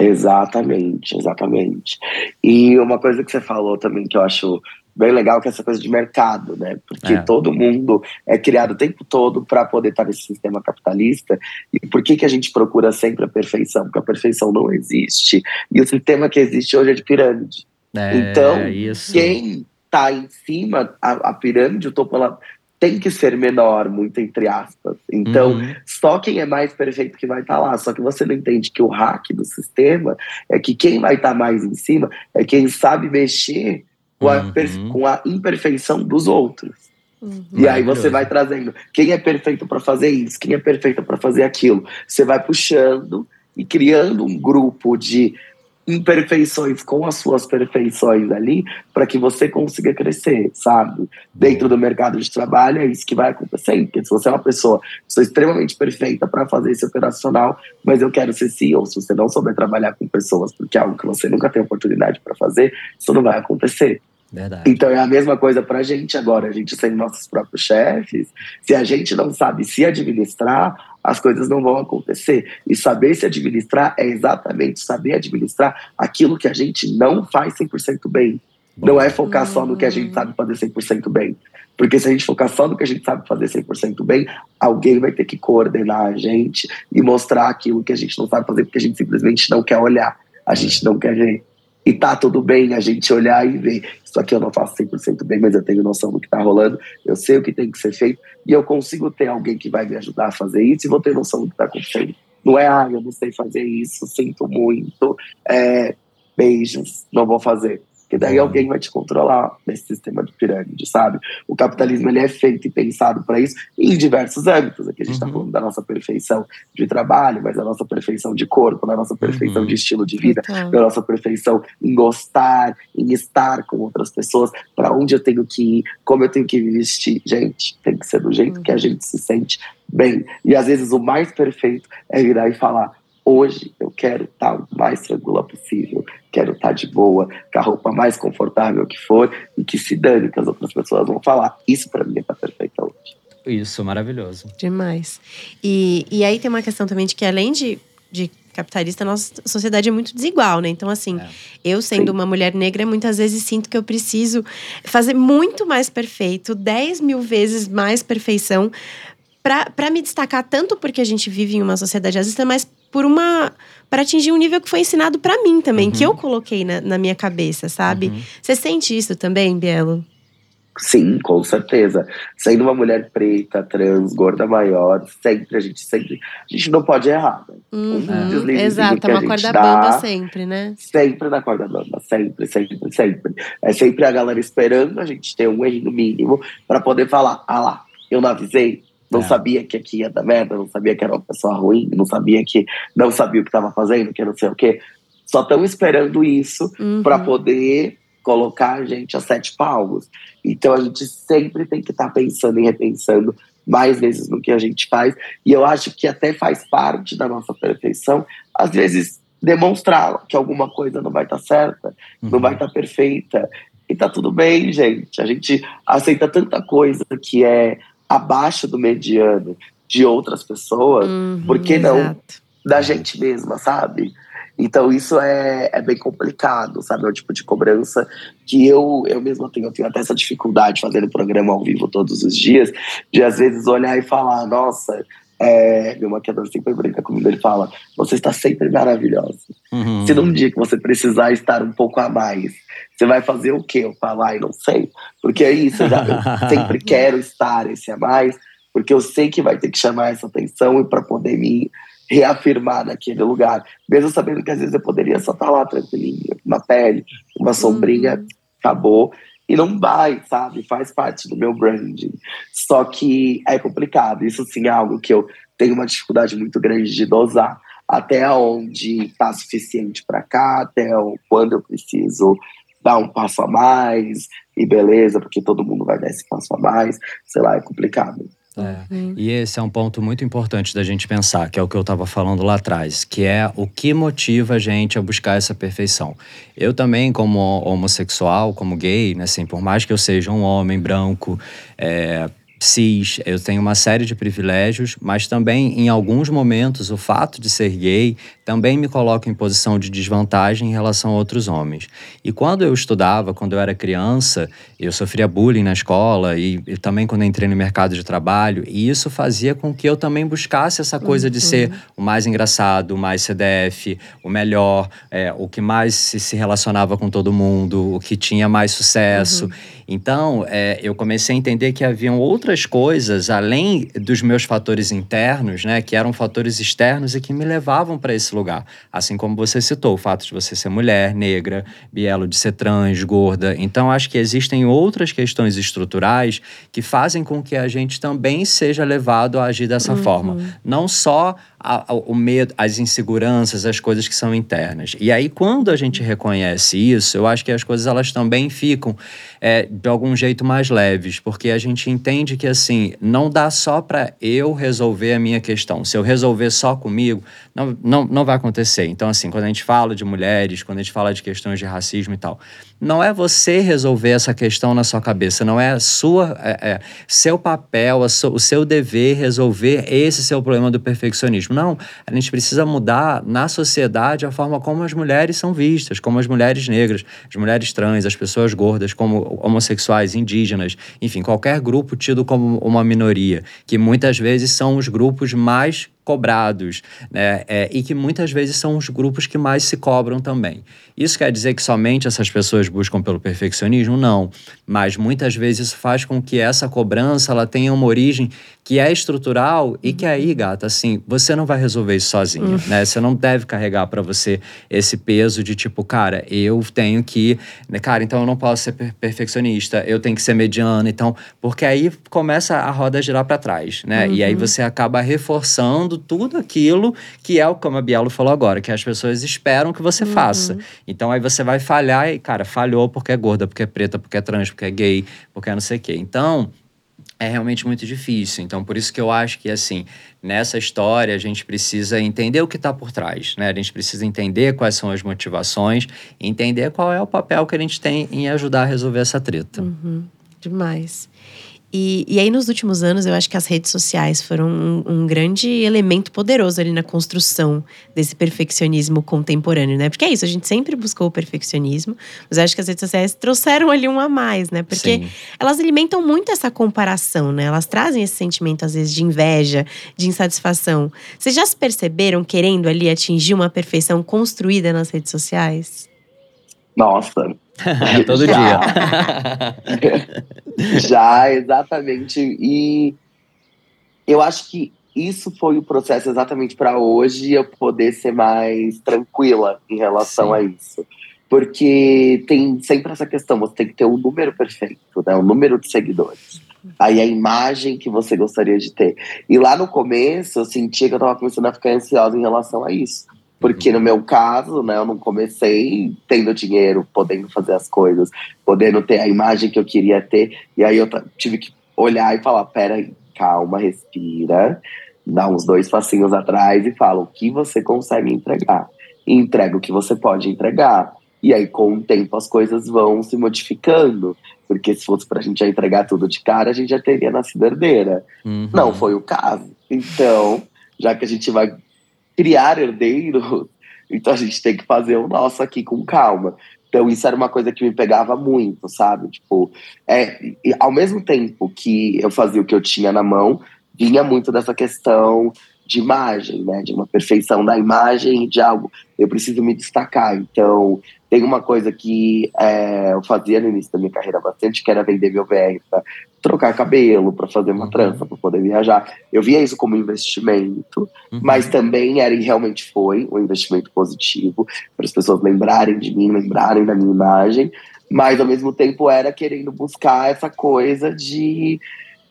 Speaker 2: Exatamente, exatamente. E uma coisa que você falou também que eu acho bem legal que é essa coisa de mercado, né? Porque é. todo mundo é criado o tempo todo para poder estar nesse sistema capitalista. E por que, que a gente procura sempre a perfeição? Porque a perfeição não existe. E o sistema que existe hoje é de pirâmide. É, então, isso. quem está em cima, a, a, pirâmide, o topo, ela tem que ser menor, muito entre aspas. Então, uhum. só quem é mais perfeito que vai estar tá lá. Só que você não entende que o hack do sistema é que quem vai estar tá mais em cima é quem sabe mexer com a, uhum. com a imperfeição dos outros. Uhum. E aí você vai trazendo quem é perfeito para fazer isso, quem é perfeito para fazer aquilo. Você vai puxando e criando um grupo de imperfeições com as suas perfeições ali para que você consiga crescer, sabe? Dentro do mercado de trabalho é isso que vai acontecer, porque se você é uma pessoa sou extremamente perfeita para fazer esse operacional, mas eu quero ser CEO, se você não souber trabalhar com pessoas, porque é algo que você nunca tem oportunidade para fazer, isso não vai acontecer. Verdade. Então é a mesma coisa para a gente agora, a gente sendo nossos próprios chefes. Se a gente não sabe se administrar, as coisas não vão acontecer. E saber se administrar é exatamente saber administrar aquilo que a gente não faz 100% bem. Bom. Não é focar só no que a gente sabe fazer 100% bem. Porque se a gente focar só no que a gente sabe fazer 100% bem, alguém vai ter que coordenar a gente e mostrar aquilo que a gente não sabe fazer, porque a gente simplesmente não quer olhar, a gente não quer ver. E tá tudo bem a gente olhar e ver. Isso aqui eu não faço 100% bem, mas eu tenho noção do que tá rolando, eu sei o que tem que ser feito, e eu consigo ter alguém que vai me ajudar a fazer isso e vou ter noção do que tá acontecendo. Não é, ah, eu não sei fazer isso, sinto muito, é, beijos, não vou fazer. Porque daí uhum. alguém vai te controlar nesse sistema de pirâmide, sabe? O capitalismo ele é feito e pensado para isso em diversos âmbitos. Aqui a gente está uhum. falando da nossa perfeição de trabalho, mas da nossa perfeição de corpo, da nossa perfeição uhum. de estilo de vida, da nossa perfeição em gostar, em estar com outras pessoas, para onde eu tenho que ir, como eu tenho que me vestir. Gente, tem que ser do jeito que a uhum. gente se sente bem. E às vezes o mais perfeito é virar e falar: Hoje eu quero estar o mais tranquila possível, quero estar de boa, com a roupa mais confortável que for e que se dane que as outras pessoas vão falar. Isso para mim é tá perfeito hoje.
Speaker 1: Isso, maravilhoso.
Speaker 3: Demais. E, e aí tem uma questão também de que além de, de capitalista, nossa sociedade é muito desigual, né? Então, assim, é. eu sendo Sim. uma mulher negra, muitas vezes sinto que eu preciso fazer muito mais perfeito, 10 mil vezes mais perfeição, para me destacar tanto porque a gente vive em uma sociedade racista, mas por uma para atingir um nível que foi ensinado para mim também, uhum. que eu coloquei na, na minha cabeça, sabe? Uhum. Você sente isso também, Bielo?
Speaker 2: Sim, com certeza. Sendo uma mulher preta, trans, gorda maior, sempre, a gente sempre. A gente não pode errar. Né?
Speaker 3: Uhum. Um Exato, é uma corda dá, bamba sempre, né?
Speaker 2: Sempre na corda bamba, sempre, sempre, sempre. É sempre a galera esperando a gente ter um erro mínimo para poder falar: ah lá, eu não avisei, não é. sabia que aqui ia dar merda, não sabia que era uma pessoa ruim, não sabia que não sabia o que estava fazendo, que não sei o quê. Só estão esperando isso uhum. para poder colocar a gente a sete palmos. Então a gente sempre tem que estar tá pensando e repensando mais vezes no que a gente faz. E eu acho que até faz parte da nossa perfeição, às vezes, demonstrar que alguma coisa não vai estar tá certa, uhum. não vai estar tá perfeita. E tá tudo bem, gente. A gente aceita tanta coisa que é abaixo do mediano de outras pessoas, uhum, por que não exato. da gente mesma, sabe? Então isso é, é bem complicado, sabe? É um tipo de cobrança que eu, eu mesma tenho, eu tenho até essa dificuldade fazendo programa ao vivo todos os dias, de às vezes olhar e falar, nossa, é, meu maquiador sempre brinca comigo, ele fala, você está sempre maravilhosa. Uhum. Se num dia que você precisar estar um pouco a mais, você vai fazer o quê? Eu falo, ai, não sei. Porque é isso, eu, já, eu sempre quero estar esse a mais, porque eu sei que vai ter que chamar essa atenção e para poder me reafirmar naquele lugar, mesmo sabendo que às vezes eu poderia só estar tá lá tranquilinha, uma pele, uma sombrinha, uhum. acabou. E não vai, sabe? Faz parte do meu branding. Só que é complicado. Isso sim é algo que eu tenho uma dificuldade muito grande de dosar. Até onde está suficiente para cá, até quando eu preciso dar um passo a mais, e beleza, porque todo mundo vai dar esse passo a mais. Sei lá, é complicado.
Speaker 1: É. Uhum. E esse é um ponto muito importante da gente pensar, que é o que eu estava falando lá atrás, que é o que motiva a gente a buscar essa perfeição. Eu também, como homossexual, como gay, né, assim, por mais que eu seja um homem branco, é, cis, eu tenho uma série de privilégios, mas também em alguns momentos o fato de ser gay também me coloca em posição de desvantagem em relação a outros homens. E quando eu estudava, quando eu era criança, eu sofria bullying na escola e, e também quando entrei no mercado de trabalho, e isso fazia com que eu também buscasse essa coisa uhum. de ser o mais engraçado, o mais CDF, o melhor, é, o que mais se, se, relacionava com todo mundo, o que tinha mais sucesso. Uhum. Então, é, eu comecei a entender que haviam outras coisas além dos meus fatores internos, né, que eram fatores externos e que me levavam para esse lugar. Assim como você citou, o fato de você ser mulher, negra, bielo, de ser trans, gorda. Então, acho que existem outras questões estruturais que fazem com que a gente também seja levado a agir dessa uhum. forma. Não só a, a, o medo, as inseguranças, as coisas que são internas. E aí, quando a gente reconhece isso, eu acho que as coisas elas também ficam é, de algum jeito mais leves, porque a gente entende que assim não dá só para eu resolver a minha questão. Se eu resolver só comigo, não, não, não vai acontecer. Então, assim, quando a gente fala de mulheres, quando a gente fala de questões de racismo e tal, não é você resolver essa questão na sua cabeça, não é sua, é, é seu papel, o seu dever resolver esse seu problema do perfeccionismo. Não, a gente precisa mudar na sociedade a forma como as mulheres são vistas, como as mulheres negras, as mulheres trans, as pessoas gordas, como homossexuais, indígenas, enfim, qualquer grupo tido como uma minoria, que muitas vezes são os grupos mais cobrados, né? É, e que muitas vezes são os grupos que mais se cobram também. Isso quer dizer que somente essas pessoas buscam pelo perfeccionismo? Não. Mas muitas vezes isso faz com que essa cobrança ela tenha uma origem que é estrutural e que aí, gata, assim, você não vai resolver isso sozinho, uhum. né? Você não deve carregar para você esse peso de tipo, cara, eu tenho que, né, cara, então eu não posso ser perfeccionista, eu tenho que ser mediano, então, porque aí começa a roda girar para trás, né? Uhum. E aí uhum. você acaba reforçando tudo aquilo que é o como a Bielo falou agora, que as pessoas esperam que você uhum. faça. Então aí você vai falhar e, cara, falhou porque é gorda, porque é preta, porque é trans, porque é gay, porque é não sei o quê. Então, é realmente muito difícil. Então, por isso que eu acho que, assim, nessa história, a gente precisa entender o que está por trás, né? A gente precisa entender quais são as motivações, entender qual é o papel que a gente tem em ajudar a resolver essa treta.
Speaker 3: Uhum. Demais. E, e aí, nos últimos anos, eu acho que as redes sociais foram um, um, grande elemento poderoso ali na construção desse perfeccionismo contemporâneo, né? Porque é isso, a gente sempre buscou o perfeccionismo, mas eu acho que as redes sociais trouxeram ali um a mais, né? Porque Sim. elas alimentam muito essa comparação, né? Elas trazem esse sentimento, às vezes, de inveja, de insatisfação. Vocês já se perceberam querendo ali atingir uma perfeição construída nas redes sociais?
Speaker 2: Nossa,
Speaker 1: Todo dia.
Speaker 2: Já, exatamente. E eu acho que isso foi o processo exatamente para hoje eu poder ser mais tranquila em relação Sim. a isso. Porque tem sempre essa questão, você tem que ter um número perfeito, né? Um número de seguidores. Aí a imagem que você gostaria de ter. E lá no começo, eu sentia que eu estava começando a ficar ansiosa em relação a isso. Porque no meu caso, né, eu não comecei tendo dinheiro, podendo fazer as coisas, podendo ter a imagem que eu queria ter. E aí eu tive que olhar e falar: peraí, calma, respira, dá uns dois passinhos atrás e fala o que você consegue entregar. E entrega o que você pode entregar. E aí, com o tempo, as coisas vão se modificando. Porque se fosse pra gente já entregar tudo de cara, a gente já teria nascido herdeira. Uhum. Não foi o caso. Então, já que a gente vai criar herdeiros, então a gente tem que fazer o nosso aqui com calma. Então isso era uma coisa que me pegava muito, sabe? Tipo, é, ao mesmo tempo que eu fazia o que eu tinha na mão, vinha muito dessa questão de imagem, né? De uma perfeição da imagem de algo. Eu preciso me destacar. Então, tem uma coisa que é, eu fazia no início da minha carreira bastante, que era vender meu VR para trocar cabelo, para fazer uma uhum. trança, para poder viajar. Eu via isso como investimento, uhum. mas também era e realmente foi um investimento positivo para as pessoas lembrarem de mim, lembrarem da minha imagem. Mas ao mesmo tempo era querendo buscar essa coisa de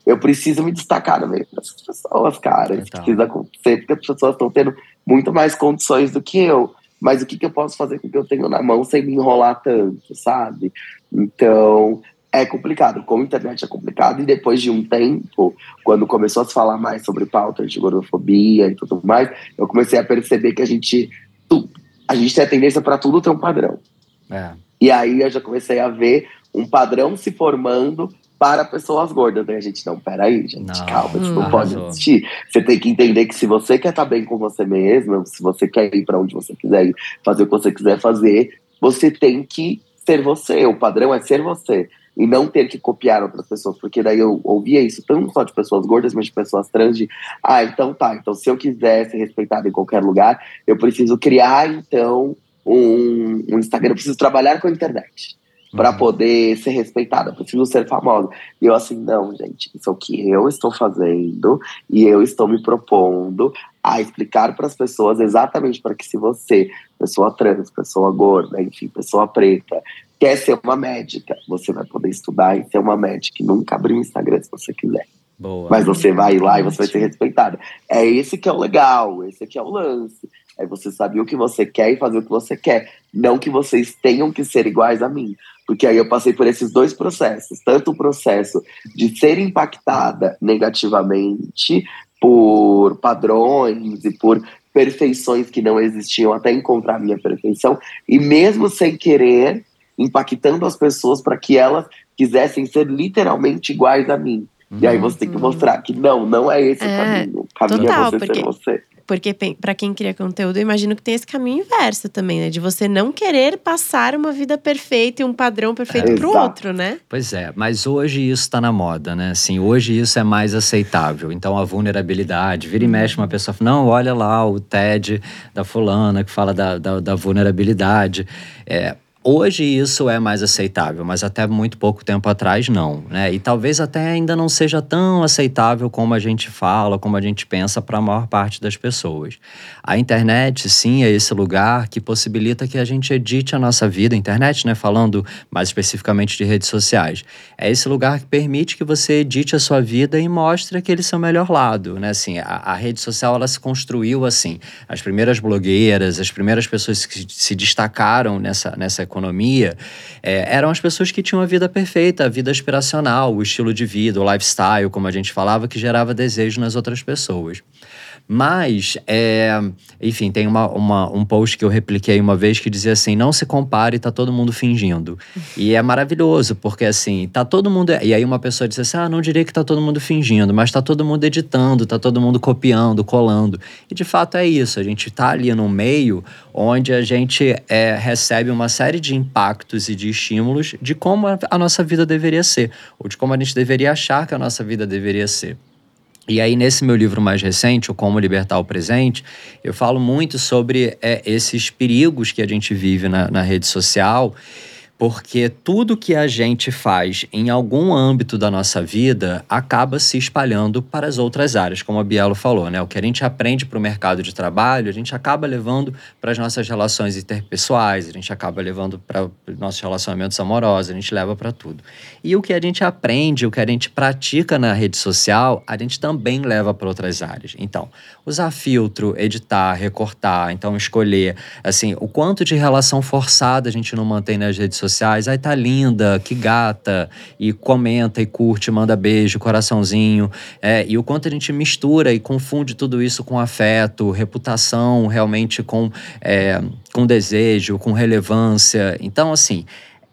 Speaker 2: eu preciso me destacar no meio dessas pessoas, cara. Isso precisa acontecer, porque as pessoas estão tendo muito mais condições do que eu. Mas o que, que eu posso fazer com o que eu tenho na mão sem me enrolar tanto, sabe? Então, é complicado. Como a internet é complicado, e depois de um tempo, quando começou a se falar mais sobre pautas de gordofobia e tudo mais, eu comecei a perceber que a gente, a gente tem a tendência para tudo ter um padrão. É. E aí eu já comecei a ver um padrão se formando para pessoas gordas. Daí a gente, não, peraí, gente, não, calma, isso não pode existir. Você tem que entender que se você quer estar tá bem com você mesmo, se você quer ir para onde você quiser ir, fazer o que você quiser fazer, você tem que ser você. O padrão é ser você. E não ter que copiar outras pessoas, porque daí eu ouvia isso tanto só de pessoas gordas, mas de pessoas trans, de ah, então tá, então se eu quiser ser respeitado em qualquer lugar, eu preciso criar então um, um Instagram, eu preciso trabalhar com a internet para uhum. poder ser respeitada, preciso ser famosa. E eu assim, não, gente, isso é o que eu estou fazendo e eu estou me propondo a explicar para as pessoas exatamente para que se você, pessoa trans, pessoa gorda, enfim, pessoa preta, quer ser uma médica, você vai poder estudar e ser uma médica e nunca abrir um Instagram se você quiser. Boa. Mas você vai lá e você vai ser respeitada. É esse que é o legal, esse que é o lance. É você saber o que você quer e fazer o que você quer. Não que vocês tenham que ser iguais a mim. Porque aí eu passei por esses dois processos. Tanto o processo de ser impactada negativamente por padrões e por perfeições que não existiam até encontrar a minha perfeição. E mesmo sem querer, impactando as pessoas para que elas quisessem ser literalmente iguais a mim. Uhum. E aí você tem que mostrar que não, não é esse é, o caminho. O caminho
Speaker 3: total,
Speaker 2: é você
Speaker 3: porque,
Speaker 2: ser você.
Speaker 3: Porque para quem cria conteúdo, eu imagino que tem esse caminho inverso também, né? De você não querer passar uma vida perfeita e um padrão perfeito é, pro exato. outro, né?
Speaker 1: Pois é, mas hoje isso está na moda, né? Assim, hoje isso é mais aceitável. Então a vulnerabilidade, vira e uhum. mexe uma pessoa, não, olha lá o TED da fulana que fala da, da, da vulnerabilidade. É, Hoje isso é mais aceitável, mas até muito pouco tempo atrás não, né? E talvez até ainda não seja tão aceitável como a gente fala, como a gente pensa para a maior parte das pessoas. A internet, sim, é esse lugar que possibilita que a gente edite a nossa vida. A internet, né? Falando mais especificamente de redes sociais, é esse lugar que permite que você edite a sua vida e mostre aquele seu melhor lado, né? Assim, a, a rede social ela se construiu assim. As primeiras blogueiras, as primeiras pessoas que se destacaram nessa nessa é, eram as pessoas que tinham a vida perfeita, a vida aspiracional, o estilo de vida, o lifestyle, como a gente falava, que gerava desejo nas outras pessoas. Mas, é, enfim, tem uma, uma, um post que eu repliquei uma vez que dizia assim: não se compare, tá todo mundo fingindo. E é maravilhoso, porque assim, tá todo mundo. E aí uma pessoa disse assim: ah, não diria que tá todo mundo fingindo, mas tá todo mundo editando, tá todo mundo copiando, colando. E de fato é isso, a gente tá ali no meio onde a gente é, recebe uma série de impactos e de estímulos de como a, a nossa vida deveria ser, ou de como a gente deveria achar que a nossa vida deveria ser. E aí, nesse meu livro mais recente, o Como Libertar o Presente, eu falo muito sobre é, esses perigos que a gente vive na, na rede social porque tudo que a gente faz em algum âmbito da nossa vida acaba se espalhando para as outras áreas, como a Bielo falou, né? O que a gente aprende para o mercado de trabalho, a gente acaba levando para as nossas relações interpessoais, a gente acaba levando para nossos relacionamentos amorosos, a gente leva para tudo. E o que a gente aprende, o que a gente pratica na rede social, a gente também leva para outras áreas. Então, usar filtro, editar, recortar, então escolher, assim, o quanto de relação forçada a gente não mantém nas redes sociais sociais. Ai, tá linda, que gata. E comenta e curte, manda beijo, coraçãozinho. É, e o quanto a gente mistura e confunde tudo isso com afeto, reputação, realmente com, é, com desejo, com relevância. Então, assim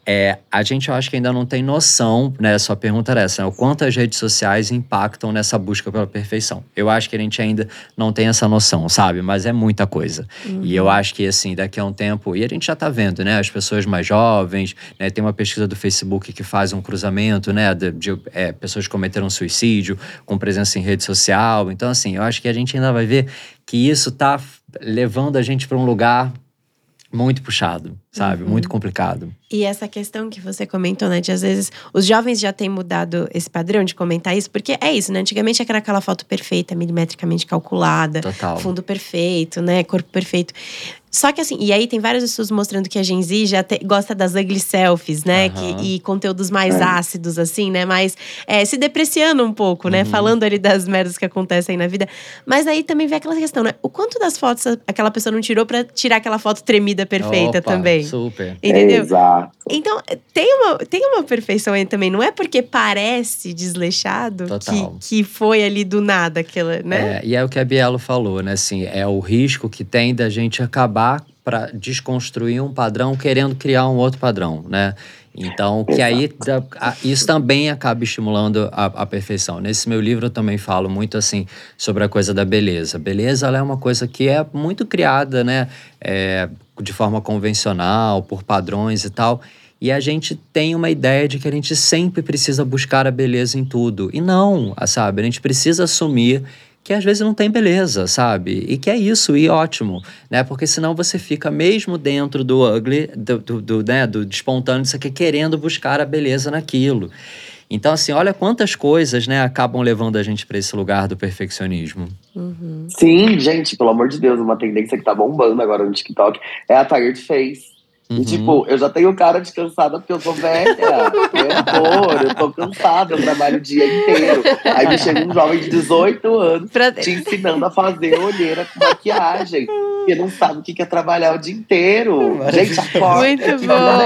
Speaker 1: é, a gente eu acho que ainda não tem noção, né? Sua pergunta era essa, né? o quanto as redes sociais impactam nessa busca pela perfeição. Eu acho que a gente ainda não tem essa noção, sabe? Mas é muita coisa. Uhum. E eu acho que, assim, daqui a um tempo, e a gente já tá vendo, né? As pessoas mais jovens, né? Tem uma pesquisa do Facebook que faz um cruzamento, né? De, de é, pessoas que cometeram suicídio com presença em rede social. Então, assim, eu acho que a gente ainda vai ver que isso tá levando a gente para um lugar muito puxado, sabe? Uhum. Muito complicado.
Speaker 3: E essa questão que você comentou, né? De às vezes os jovens já têm mudado esse padrão de comentar isso, porque é isso, né? Antigamente era aquela foto perfeita, milimetricamente calculada,
Speaker 1: Total.
Speaker 3: fundo perfeito, né? Corpo perfeito. Só que assim, e aí tem vários estudos mostrando que a Gen Z já te, gosta das ugly selfies, né? Uhum. Que, e conteúdos mais é. ácidos, assim, né? Mas é, se depreciando um pouco, né? Uhum. Falando ali das merdas que acontecem na vida. Mas aí também vem aquela questão, né? O quanto das fotos aquela pessoa não tirou para tirar aquela foto tremida perfeita
Speaker 1: Opa,
Speaker 3: também?
Speaker 1: Super.
Speaker 3: Entendeu?
Speaker 2: Exato.
Speaker 3: Então, tem uma, tem uma perfeição aí também. Não é porque parece desleixado que, que foi ali do nada aquela, né?
Speaker 1: É, e é o que a Bielo falou, né? Assim, é o risco que tem da gente acabar para desconstruir um padrão querendo criar um outro padrão, né? Então, que aí isso também acaba estimulando a, a, perfeição. Nesse meu livro eu também falo muito assim sobre a coisa da beleza. Beleza ela é uma coisa que é muito criada, né? É, de forma convencional, por padrões e tal. E a gente tem uma ideia de que a gente sempre precisa buscar a beleza em tudo. E não, sabe? A gente precisa assumir que às vezes não tem beleza, sabe? E que é isso, e ótimo, né? Porque senão você fica mesmo dentro do ugly, do, do, do né, do isso aqui, querendo buscar a beleza naquilo. Então, assim, olha quantas coisas, né, acabam levando a gente para esse lugar do perfeccionismo.
Speaker 2: Uhum. Sim, gente, pelo amor de Deus, uma tendência que tá bombando agora no TikTok é a tired face. Uhum. E, tipo, eu já tenho cara de cansada porque eu sou velha. eu, eu tô cansada, eu trabalho o dia inteiro. Aí me chega um jovem de 18 anos pra... te ensinando a fazer olheira com maquiagem. Porque não sabe o que é trabalhar o dia inteiro. Gente, acorda.
Speaker 3: Muito bom.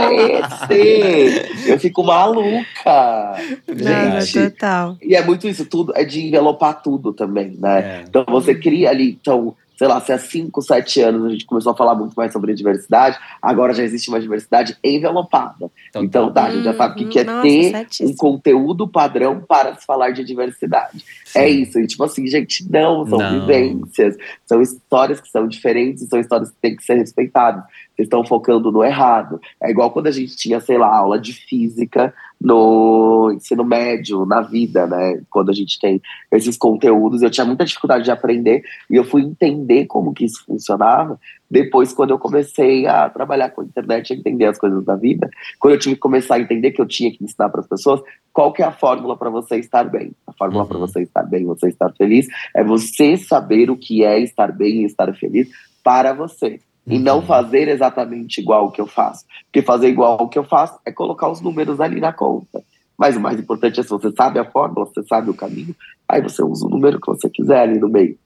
Speaker 2: É esse? Eu fico maluca.
Speaker 3: Não, gente. total.
Speaker 2: E é muito isso, tudo é de envelopar tudo também, né? É. Então você cria ali, então sei lá, se há 5, 7 anos a gente começou a falar muito mais sobre diversidade, agora já existe uma diversidade envelopada. Então, então tá, a gente já sabe o que, é nossa, ter certíssimo. um conteúdo padrão para se falar de diversidade. Sim. É isso. E tipo assim, gente, não, são não. vivências, são histórias que são diferentes, são histórias que têm que ser respeitadas. Vocês estão focando no errado. É igual quando a gente tinha, sei lá, aula de física no ensino médio, na vida, né? Quando a gente tem esses conteúdos, eu tinha muita dificuldade de aprender e eu fui entender como que isso funcionava depois quando eu comecei a trabalhar com a internet, a entender as coisas da vida, quando eu tive que começar a entender que eu tinha que ensinar para as pessoas qual que é a fórmula para você estar bem. A fórmula uhum. para você estar bem, você estar feliz, é você saber o que é estar bem e estar feliz para você. E não uhum. fazer exatamente igual o que eu faço. Porque fazer igual o que eu faço é colocar os números ali na conta. Mas o mais importante é se você sabe a fórmula, você sabe o caminho, aí você usa o número que você quiser ali no meio.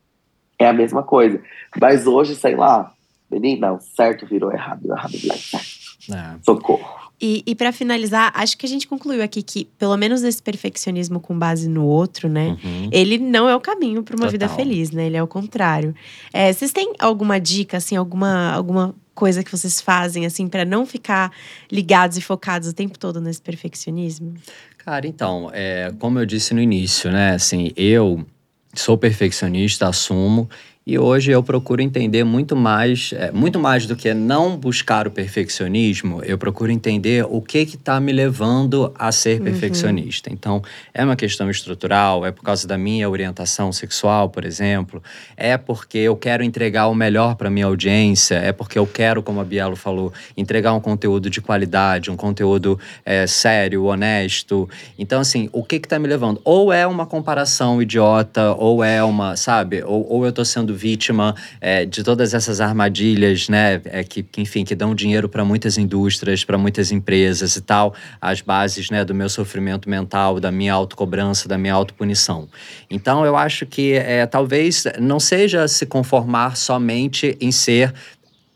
Speaker 2: É a mesma coisa. Mas hoje, sei lá, menina, o certo virou errado, o errado virou certo. É. Socorro.
Speaker 3: E, e para finalizar, acho que a gente concluiu aqui que, pelo menos esse perfeccionismo com base no outro, né? Uhum. Ele não é o caminho para uma Total. vida feliz, né? Ele é o contrário. É, vocês têm alguma dica, assim, alguma, alguma coisa que vocês fazem, assim, para não ficar ligados e focados o tempo todo nesse perfeccionismo?
Speaker 1: Cara, então, é, como eu disse no início, né? Assim, eu sou perfeccionista, assumo. E hoje eu procuro entender muito mais, é, muito mais do que não buscar o perfeccionismo, eu procuro entender o que está me levando a ser uhum. perfeccionista. Então, é uma questão estrutural, é por causa da minha orientação sexual, por exemplo, é porque eu quero entregar o melhor para minha audiência, é porque eu quero, como a Bielo falou, entregar um conteúdo de qualidade, um conteúdo é, sério, honesto. Então, assim, o que está me levando? Ou é uma comparação idiota, ou é uma, sabe, ou, ou eu estou sendo vítima é, de todas essas armadilhas, né? É, que, que, enfim, que dão dinheiro para muitas indústrias, para muitas empresas e tal, as bases né, do meu sofrimento mental, da minha autocobrança, da minha autopunição. Então, eu acho que é, talvez não seja se conformar somente em ser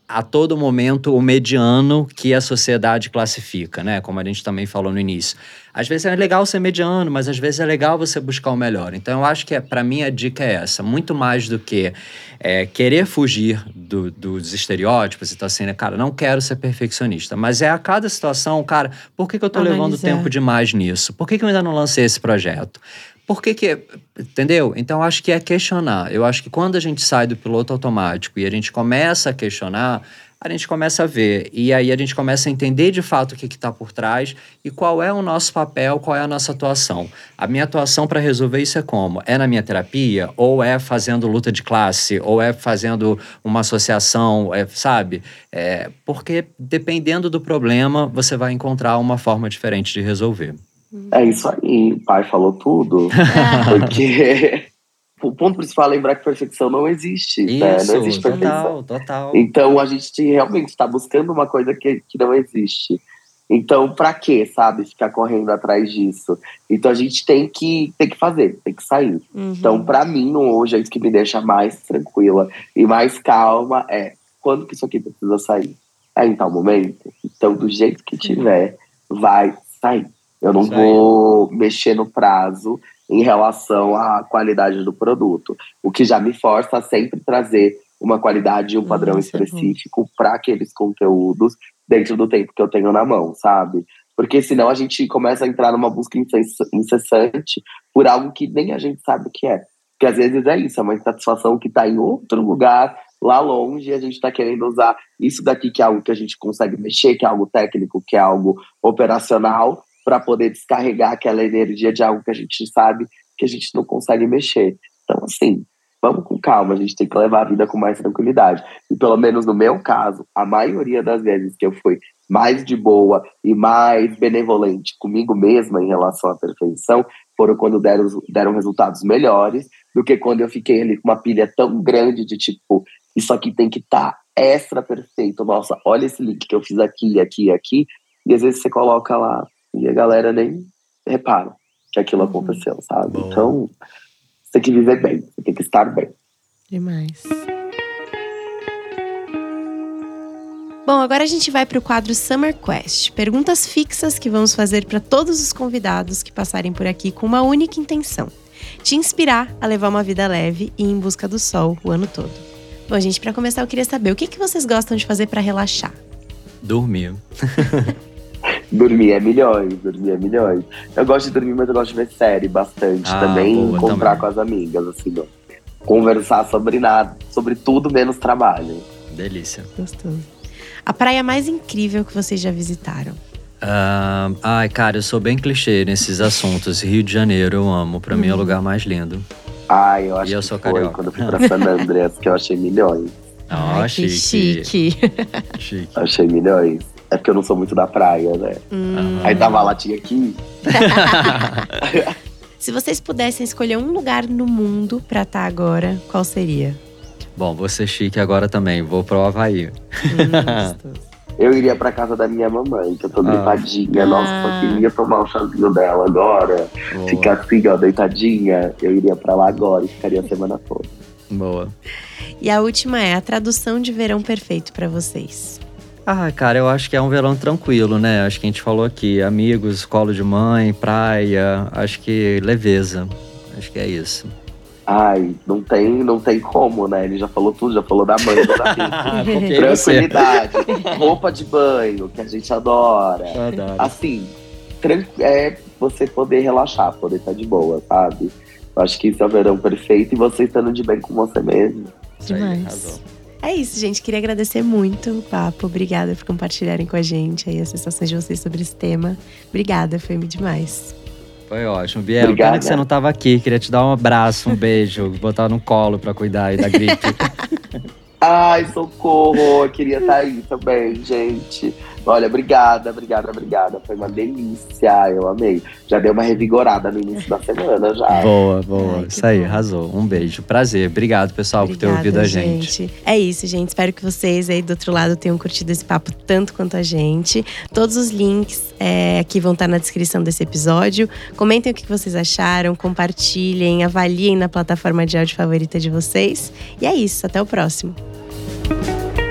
Speaker 1: a todo momento o mediano que a sociedade classifica, né? Como a gente também falou no início. Às vezes é legal ser mediano, mas às vezes é legal você buscar o melhor. Então eu acho que é, para mim a dica é essa, muito mais do que é, querer fugir do, dos estereótipos e tá assim, né, cara, não quero ser perfeccionista, mas é a cada situação, cara, por que, que eu tô Analisar. levando tempo demais nisso? Por que, que eu ainda não lancei esse projeto? Por que que. Entendeu? Então, acho que é questionar. Eu acho que quando a gente sai do piloto automático e a gente começa a questionar, a gente começa a ver. E aí a gente começa a entender de fato o que está por trás e qual é o nosso papel, qual é a nossa atuação. A minha atuação para resolver isso é como? É na minha terapia? Ou é fazendo luta de classe? Ou é fazendo uma associação? É, sabe? É, porque dependendo do problema, você vai encontrar uma forma diferente de resolver.
Speaker 2: É isso aí, o pai falou tudo. porque o ponto principal é lembrar que perfeição não existe. Isso, né? Não existe perfeição.
Speaker 1: Total, total.
Speaker 2: Então a gente realmente está buscando uma coisa que, que não existe. Então, para que, sabe, ficar correndo atrás disso? Então a gente tem que, tem que fazer, tem que sair. Uhum. Então, para mim, hoje, é isso que me deixa mais tranquila e mais calma é quando que isso aqui precisa sair? É em tal momento? Então, do jeito que tiver, vai sair. Eu não vou mexer no prazo em relação à qualidade do produto, o que já me força a sempre trazer uma qualidade e um padrão uhum, específico para aqueles conteúdos dentro do tempo que eu tenho na mão, sabe? Porque senão a gente começa a entrar numa busca incessante por algo que nem a gente sabe o que é. Porque às vezes é isso, é uma insatisfação que está em outro lugar, lá longe, e a gente está querendo usar isso daqui, que é algo que a gente consegue mexer, que é algo técnico, que é algo operacional, para poder descarregar aquela energia de algo que a gente sabe que a gente não consegue mexer. Então, assim, vamos com calma, a gente tem que levar a vida com mais tranquilidade. E pelo menos no meu caso, a maioria das vezes que eu fui mais de boa e mais benevolente comigo mesma em relação à perfeição foram quando deram, deram resultados melhores do que quando eu fiquei ali com uma pilha tão grande de tipo, isso aqui tem que estar tá extra perfeito. Nossa, olha esse link que eu fiz aqui, aqui, aqui. E às vezes você coloca lá e a galera nem repara que aquilo uhum. aconteceu, sabe? Bom. Então, você tem que viver bem, você tem que estar bem.
Speaker 3: Demais. Bom, agora a gente vai para o quadro Summer Quest. Perguntas fixas que vamos fazer para todos os convidados que passarem por aqui com uma única intenção: te inspirar a levar uma vida leve e em busca do sol o ano todo. Bom, gente, para começar, eu queria saber o que, que vocês gostam de fazer para relaxar?
Speaker 1: Dormir.
Speaker 2: Dormir é milhões, dormir é milhões. Eu gosto de dormir, mas eu gosto de ver série bastante ah, também. Boa, encontrar também. com as amigas, assim, ó. Conversar sobre nada, sobre tudo menos trabalho.
Speaker 1: Delícia.
Speaker 3: Gostoso. A praia mais incrível que vocês já visitaram?
Speaker 1: Uh, ai, cara, eu sou bem clichê nesses assuntos. Rio de Janeiro, eu amo. Pra uhum. mim é o uhum. lugar mais lindo.
Speaker 2: Ai, eu acho e eu que sou foi carioca. quando eu fui pra San Andreas, que eu achei milhões.
Speaker 1: Oh, Ai, chique.
Speaker 3: chique.
Speaker 1: chique.
Speaker 2: Achei milhões. É porque eu não sou muito da praia, né? Hum. Aí tava lá, tinha aqui.
Speaker 3: Se vocês pudessem escolher um lugar no mundo pra estar tá agora, qual seria?
Speaker 1: Bom, vou ser chique agora também. Vou pro Havaí.
Speaker 2: Hum, eu iria pra casa da minha mamãe, que eu tô deitadinha. Ah. Nossa, eu queria tomar o um chazinho dela agora. Boa. Ficar assim, ó, deitadinha. Eu iria pra lá agora e ficaria a semana toda.
Speaker 1: Boa.
Speaker 3: E a última é a tradução de verão perfeito para vocês.
Speaker 1: Ah, cara, eu acho que é um verão tranquilo, né? Acho que a gente falou aqui, amigos, colo de mãe, praia, acho que leveza. Acho que é isso.
Speaker 2: Ai, não tem, não tem como, né? Ele já falou tudo, já falou da mãe, da Tranquilidade, roupa de banho, que a gente adora.
Speaker 1: Adoro.
Speaker 2: Assim, é você poder relaxar, poder estar de boa, sabe? Eu acho que isso é o verão perfeito e você estando de bem com você mesmo.
Speaker 3: Demais. É isso, gente. Queria agradecer muito o papo. Obrigada por compartilharem com a gente aí as sensações de vocês sobre esse tema. Obrigada, foi demais.
Speaker 1: Foi ótimo. Biel, Obrigada. pena que você não estava aqui. Queria te dar um abraço, um beijo, botar no colo para cuidar aí da gripe.
Speaker 2: Ai, socorro! Eu queria estar aí também, gente. Olha, obrigada, obrigada, obrigada. Foi uma delícia, eu amei. Já deu uma revigorada no início da semana já.
Speaker 1: Boa, boa. Ai, isso aí, bom. arrasou. Um beijo. Prazer. Obrigado, pessoal, Obrigada, por ter ouvido a gente. gente.
Speaker 3: É isso, gente. Espero que vocês aí do outro lado tenham curtido esse papo tanto quanto a gente. Todos os links é, aqui vão estar na descrição desse episódio. Comentem o que vocês acharam, compartilhem, avaliem na plataforma de áudio favorita de vocês. E é isso, até o próximo. Thank you